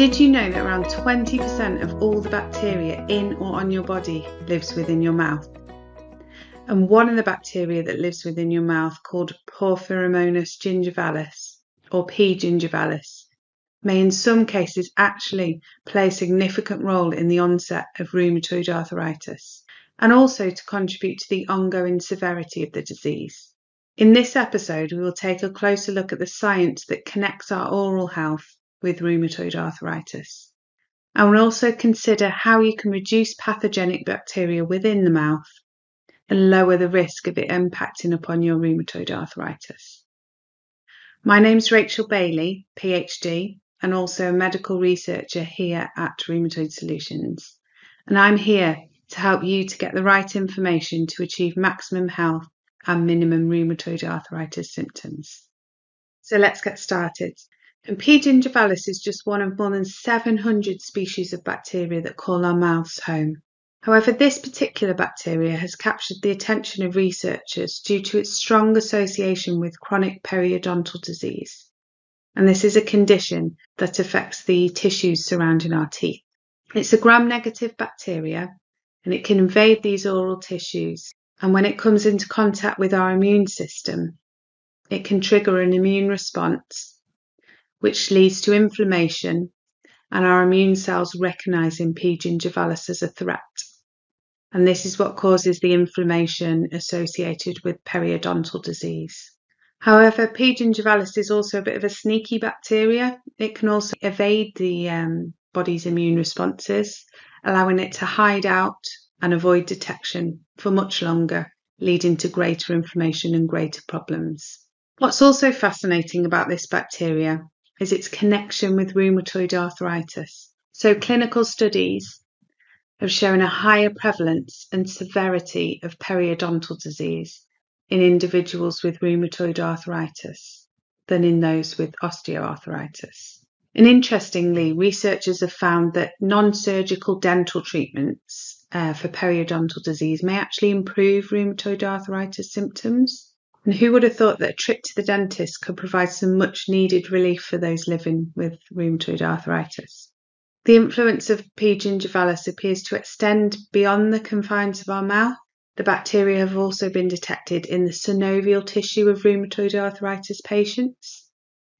Did you know that around 20% of all the bacteria in or on your body lives within your mouth? And one of the bacteria that lives within your mouth, called Porphyromonas gingivalis or P. gingivalis, may in some cases actually play a significant role in the onset of rheumatoid arthritis and also to contribute to the ongoing severity of the disease. In this episode, we will take a closer look at the science that connects our oral health with rheumatoid arthritis. And we'll also consider how you can reduce pathogenic bacteria within the mouth and lower the risk of it impacting upon your rheumatoid arthritis. My name's Rachael Bailey, PhD, and also a medical researcher here at Rheumatoid Solutions. And I'm here to help you to get the right information to achieve maximum health and minimum rheumatoid arthritis symptoms. So let's get started. And P. gingivalis is just one of more than 700 species of bacteria that call our mouths home. However, this particular bacteria has captured the attention of researchers due to its strong association with chronic periodontal disease. And this is a condition that affects the tissues surrounding our teeth. It's a gram negative bacteria and it can invade these oral tissues. And when it comes into contact with our immune system, it can trigger an immune response which leads to inflammation and our immune cells recognizing P. gingivalis as a threat. And this is what causes the inflammation associated with periodontal disease. However, P. gingivalis is also a bit of a sneaky bacteria. It can also evade the um, body's immune responses, allowing it to hide out and avoid detection for much longer, leading to greater inflammation and greater problems. What's also fascinating about this bacteria is its connection with rheumatoid arthritis. So, clinical studies have shown a higher prevalence and severity of periodontal disease in individuals with rheumatoid arthritis than in those with osteoarthritis. And interestingly, researchers have found that non surgical dental treatments uh, for periodontal disease may actually improve rheumatoid arthritis symptoms. And who would have thought that a trip to the dentist could provide some much needed relief for those living with rheumatoid arthritis? The influence of P. gingivalis appears to extend beyond the confines of our mouth. The bacteria have also been detected in the synovial tissue of rheumatoid arthritis patients.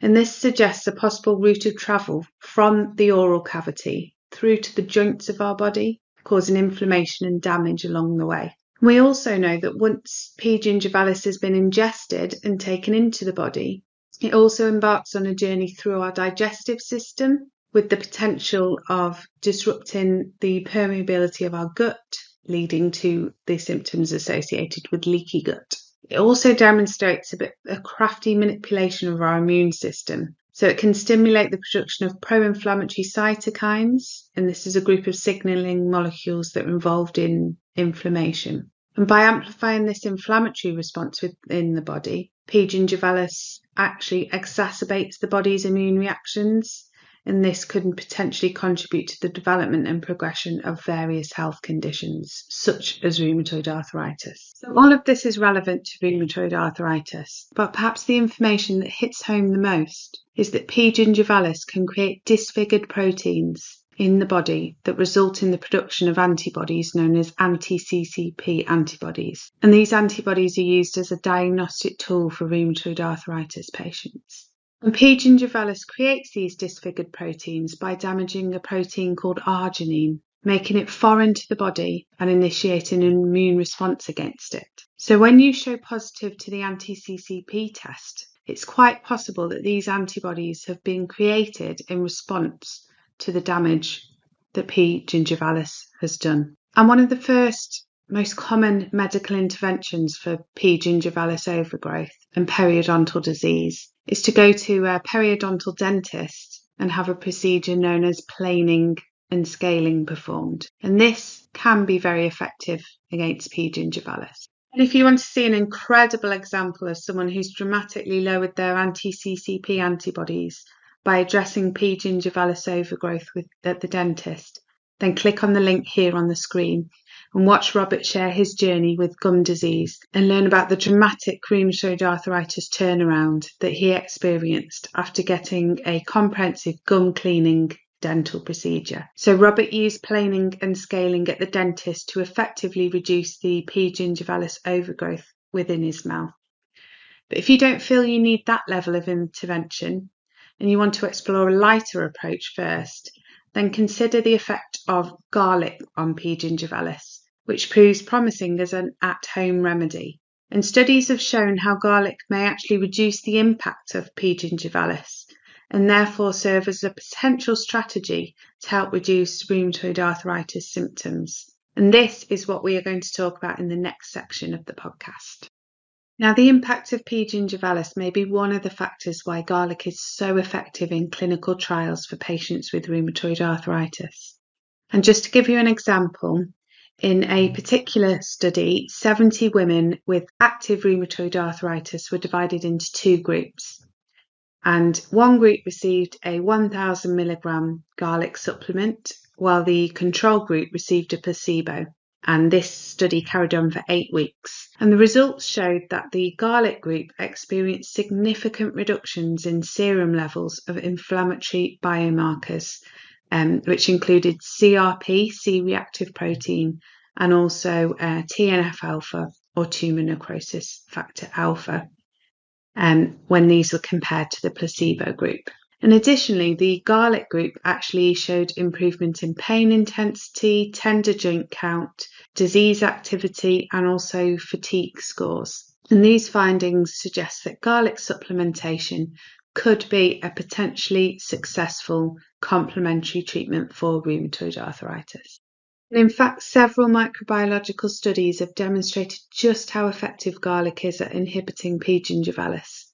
And this suggests a possible route of travel from the oral cavity through to the joints of our body, causing inflammation and damage along the way. We also know that once P. gingivalis has been ingested and taken into the body, it also embarks on a journey through our digestive system with the potential of disrupting the permeability of our gut, leading to the symptoms associated with leaky gut. It also demonstrates a bit a crafty manipulation of our immune system. So it can stimulate the production of pro-inflammatory cytokines, and this is a group of signaling molecules that are involved in inflammation. And by amplifying this inflammatory response within the body, P. gingivalis actually exacerbates the body's immune reactions, and this could potentially contribute to the development and progression of various health conditions, such as rheumatoid arthritis. So, all of this is relevant to rheumatoid arthritis, but perhaps the information that hits home the most is that P. gingivalis can create disfigured proteins in the body that result in the production of antibodies known as anti-CCP antibodies. And these antibodies are used as a diagnostic tool for rheumatoid arthritis patients. And P. gingivalis creates these disfigured proteins by damaging a protein called arginine, making it foreign to the body and initiating an immune response against it. So when you show positive to the anti-CCP test, it's quite possible that these antibodies have been created in response to the damage that P. gingivalis has done. And one of the first most common medical interventions for P. gingivalis overgrowth and periodontal disease is to go to a periodontal dentist and have a procedure known as planing and scaling performed. And this can be very effective against P. gingivalis. And if you want to see an incredible example of someone who's dramatically lowered their anti CCP antibodies by addressing P. gingivalis overgrowth with, at the dentist, then click on the link here on the screen and watch Robert share his journey with gum disease and learn about the dramatic rheumatoid arthritis turnaround that he experienced after getting a comprehensive gum cleaning dental procedure. So Robert used planing and scaling at the dentist to effectively reduce the P. gingivalis overgrowth within his mouth. But if you don't feel you need that level of intervention and you want to explore a lighter approach first, then consider the effect of garlic on P. gingivalis, which proves promising as an at-home remedy. And studies have shown how garlic may actually reduce the impact of P. gingivalis and therefore serve as a potential strategy to help reduce rheumatoid arthritis symptoms. And this is what we are going to talk about in the next section of the podcast. Now, the impact of P. gingivalis may be one of the factors why garlic is so effective in clinical trials for patients with rheumatoid arthritis. And just to give you an example, in a particular study, 70 women with active rheumatoid arthritis were divided into two groups and one group received a 1000 milligram garlic supplement while the control group received a placebo. And this study carried on for eight weeks. And the results showed that the garlic group experienced significant reductions in serum levels of inflammatory biomarkers, um, which included CRP, C reactive protein, and also uh, TNF alpha or tumor necrosis factor alpha um, when these were compared to the placebo group. And additionally, the garlic group actually showed improvement in pain intensity, tender joint count, disease activity, and also fatigue scores. And these findings suggest that garlic supplementation could be a potentially successful complementary treatment for rheumatoid arthritis. And in fact, several microbiological studies have demonstrated just how effective garlic is at inhibiting P. gingivalis.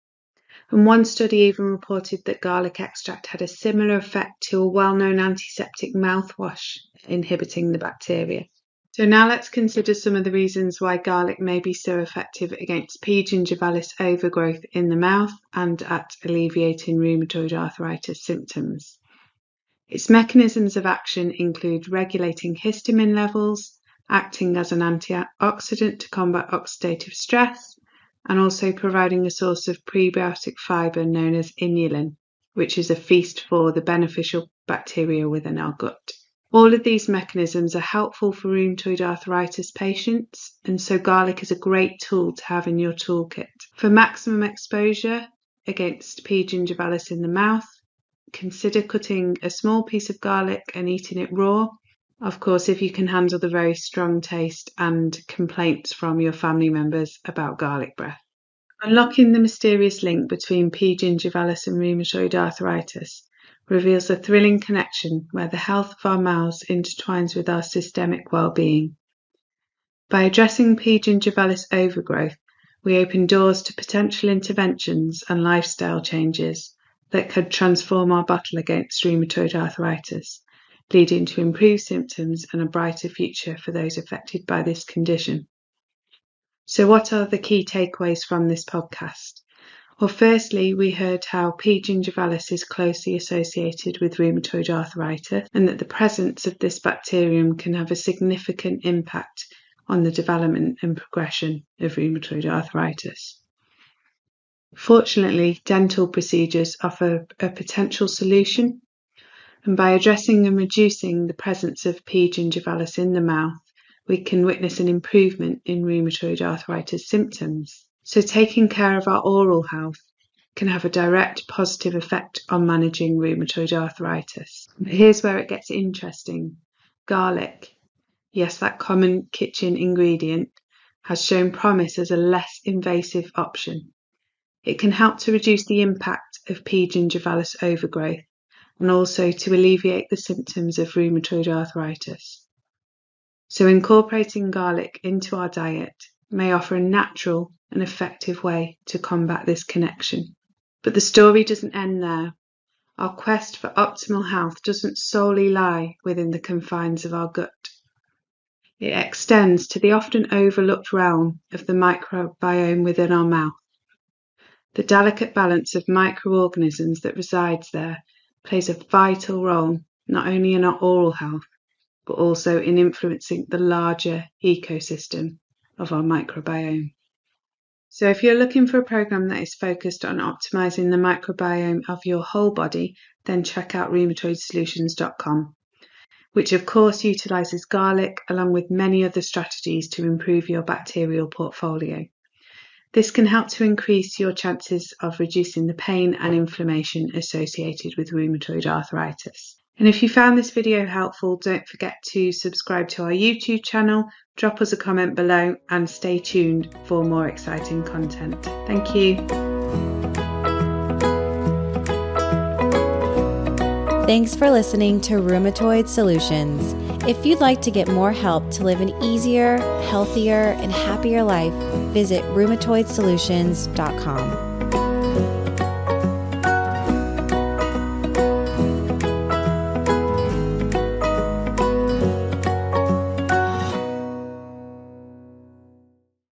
And one study even reported that garlic extract had a similar effect to a well known antiseptic mouthwash inhibiting the bacteria. So now let's consider some of the reasons why garlic may be so effective against P. gingivalis overgrowth in the mouth and at alleviating rheumatoid arthritis symptoms. Its mechanisms of action include regulating histamine levels, acting as an antioxidant to combat oxidative stress, and also providing a source of prebiotic fiber known as inulin, which is a feast for the beneficial bacteria within our gut. All of these mechanisms are helpful for rheumatoid arthritis patients, and so garlic is a great tool to have in your toolkit. For maximum exposure against P. gingivalis in the mouth, consider cutting a small piece of garlic and eating it raw. Of course, if you can handle the very strong taste and complaints from your family members about garlic breath. Unlocking the mysterious link between P. gingivalis and rheumatoid arthritis reveals a thrilling connection where the health of our mouths intertwines with our systemic well-being. By addressing P. gingivalis overgrowth, we open doors to potential interventions and lifestyle changes that could transform our battle against rheumatoid arthritis, leading to improved symptoms and a brighter future for those affected by this condition. So, what are the key takeaways from this podcast? Well, firstly, we heard how P. gingivalis is closely associated with rheumatoid arthritis and that the presence of this bacterium can have a significant impact on the development and progression of rheumatoid arthritis. Fortunately, dental procedures offer a potential solution, and by addressing and reducing the presence of P. gingivalis in the mouth, we can witness an improvement in rheumatoid arthritis symptoms. So, taking care of our oral health can have a direct positive effect on managing rheumatoid arthritis. Here's where it gets interesting garlic, yes, that common kitchen ingredient, has shown promise as a less invasive option. It can help to reduce the impact of P. gingivalis overgrowth and also to alleviate the symptoms of rheumatoid arthritis. So, incorporating garlic into our diet may offer a natural and effective way to combat this connection. But the story doesn't end there. Our quest for optimal health doesn't solely lie within the confines of our gut. It extends to the often overlooked realm of the microbiome within our mouth. The delicate balance of microorganisms that resides there plays a vital role not only in our oral health, but also in influencing the larger ecosystem of our microbiome. So, if you're looking for a program that is focused on optimizing the microbiome of your whole body, then check out rheumatoidsolutions.com, which of course utilizes garlic along with many other strategies to improve your bacterial portfolio. This can help to increase your chances of reducing the pain and inflammation associated with rheumatoid arthritis. And if you found this video helpful, don't forget to subscribe to our YouTube channel, drop us a comment below, and stay tuned for more exciting content. Thank you. Thanks for listening to Rheumatoid Solutions. If you'd like to get more help to live an easier, healthier, and happier life, visit rheumatoidsolutions.com.